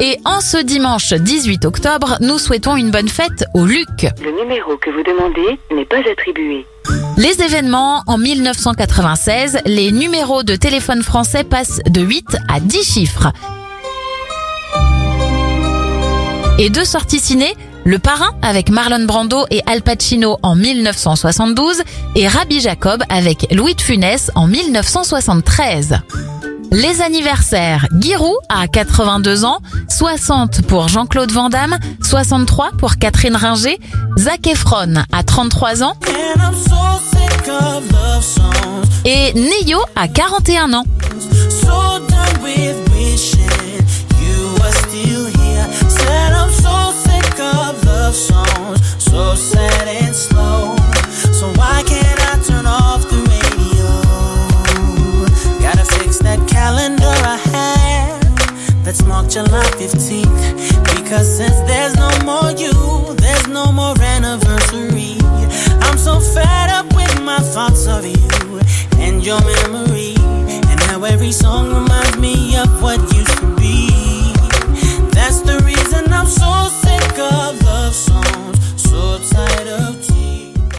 Et en ce dimanche 18 octobre, nous souhaitons une bonne fête au Luc. Le numéro que vous demandez n'est pas attribué. Les événements, en 1996, les numéros de téléphone français passent de 8 à 10 chiffres. Et deux sorties ciné, Le Parrain avec Marlon Brando et Al Pacino en 1972 et Rabbi Jacob avec Louis de Funès en 1973. Les anniversaires, Giroud à 82 ans, 60 pour Jean-Claude Van Damme, 63 pour Catherine Ringer, Zac Efron à 33 ans. Et Neyo à 41 ans. So July 15th. Because since there's no more you, there's no more anniversary. I'm so fed up with my thoughts of you and your memory. And now every song